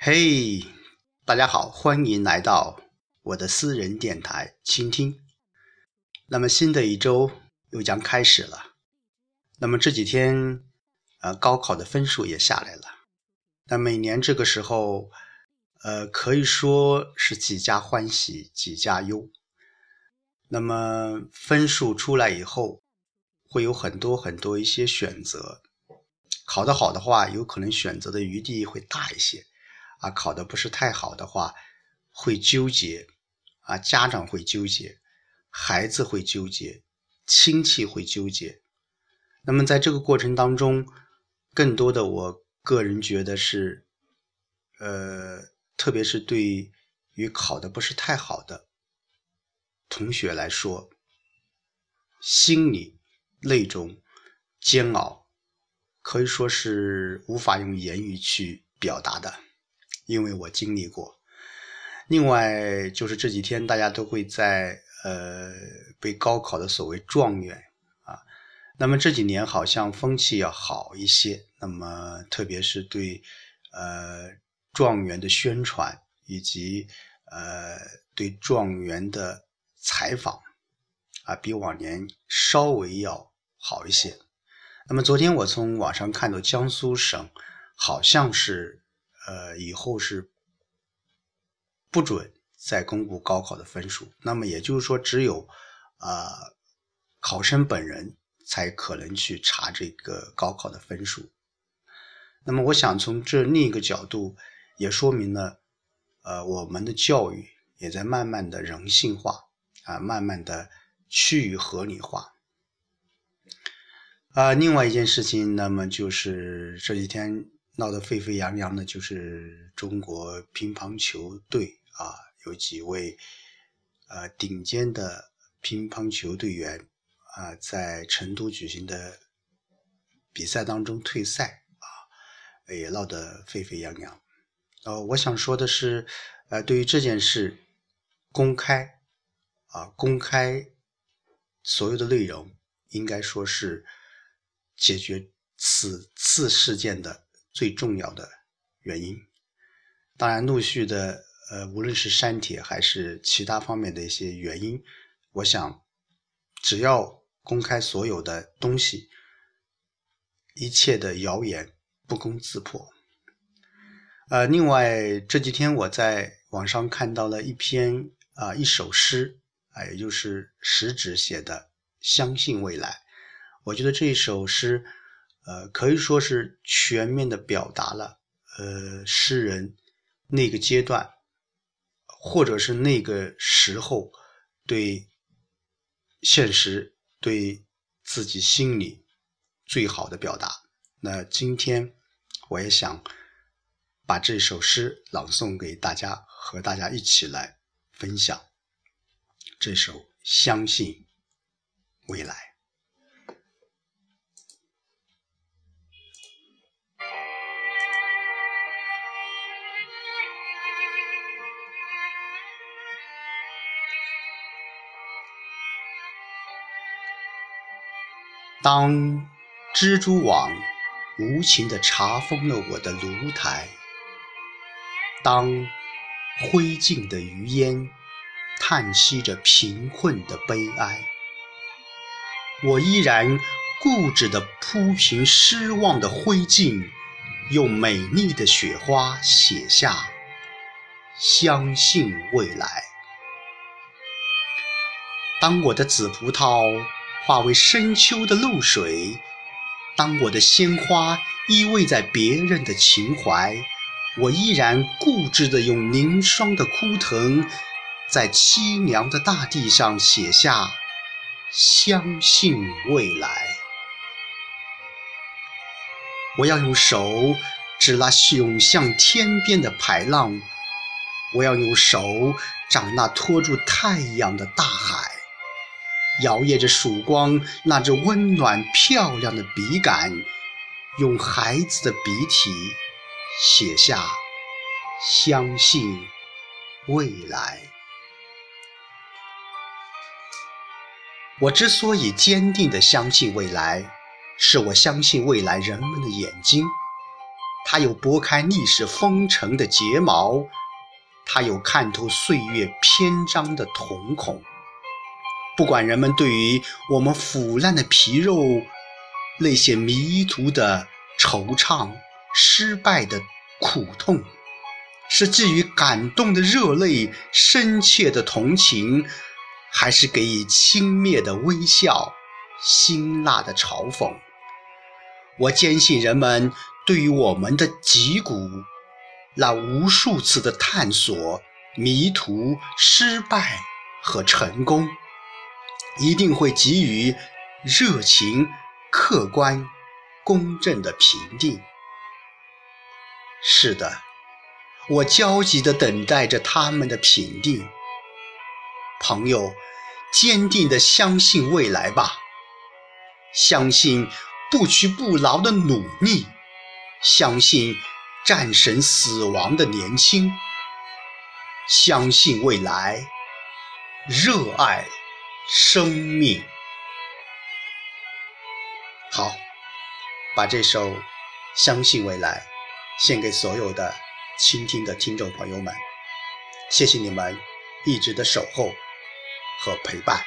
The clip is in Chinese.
嘿，大家好，欢迎来到我的私人电台倾听。那么新的一周又将开始了。那么这几天，呃，高考的分数也下来了。那每年这个时候，呃，可以说是几家欢喜几家忧。那么分数出来以后，会有很多很多一些选择。考得好的话，有可能选择的余地会大一些。啊，考的不是太好的话，会纠结，啊，家长会纠结，孩子会纠结，亲戚会纠结。那么在这个过程当中，更多的我个人觉得是，呃，特别是对于考的不是太好的同学来说，心里那种煎熬，可以说是无法用言语去表达的。因为我经历过，另外就是这几天大家都会在呃被高考的所谓状元啊，那么这几年好像风气要好一些，那么特别是对呃状元的宣传以及呃对状元的采访啊，比往年稍微要好一些。那么昨天我从网上看到江苏省好像是。呃，以后是不准再公布高考的分数。那么也就是说，只有啊考生本人才可能去查这个高考的分数。那么，我想从这另一个角度，也说明了呃我们的教育也在慢慢的人性化啊，慢慢的趋于合理化。啊，另外一件事情，那么就是这几天。闹得沸沸扬扬的，就是中国乒乓球队啊，有几位呃顶尖的乒乓球队员啊，在成都举行的比赛当中退赛啊，也闹得沸沸扬扬。呃，我想说的是，呃，对于这件事公开啊，公开所有的内容，应该说是解决此次事件的。最重要的原因，当然，陆续的，呃，无论是删帖还是其他方面的一些原因，我想，只要公开所有的东西，一切的谣言不攻自破。呃，另外这几天我在网上看到了一篇啊一首诗啊，也就是食指写的《相信未来》，我觉得这一首诗。呃，可以说是全面的表达了，呃，诗人那个阶段，或者是那个时候对现实、对自己心里最好的表达。那今天我也想把这首诗朗诵给大家，和大家一起来分享这首《相信未来》。当蜘蛛网无情地查封了我的炉台，当灰烬的余烟叹息着贫困的悲哀，我依然固执地铺平失望的灰烬，用美丽的雪花写下“相信未来”。当我的紫葡萄。化为深秋的露水。当我的鲜花依偎在别人的情怀，我依然固执地用凝霜的枯藤，在凄凉的大地上写下“相信未来”。我要用手指那涌向天边的排浪，我要用手掌那托住太阳的大海。摇曳着曙光，那只温暖漂亮的笔杆，用孩子的笔体写下“相信未来”。我之所以坚定地相信未来，是我相信未来人们的眼睛，它有拨开历史风尘的睫毛，它有看透岁月篇章的瞳孔。不管人们对于我们腐烂的皮肉、那些迷途的惆怅、失败的苦痛，是寄予感动的热泪、深切的同情，还是给予轻蔑的微笑、辛辣的嘲讽，我坚信人们对于我们的脊骨那无数次的探索、迷途、失败和成功。一定会给予热情、客观、公正的评定。是的，我焦急地等待着他们的评定。朋友，坚定地相信未来吧，相信不屈不挠的努力，相信战胜死亡的年轻，相信未来，热爱。生命，好，把这首《相信未来》献给所有的倾听的听众朋友们，谢谢你们一直的守候和陪伴。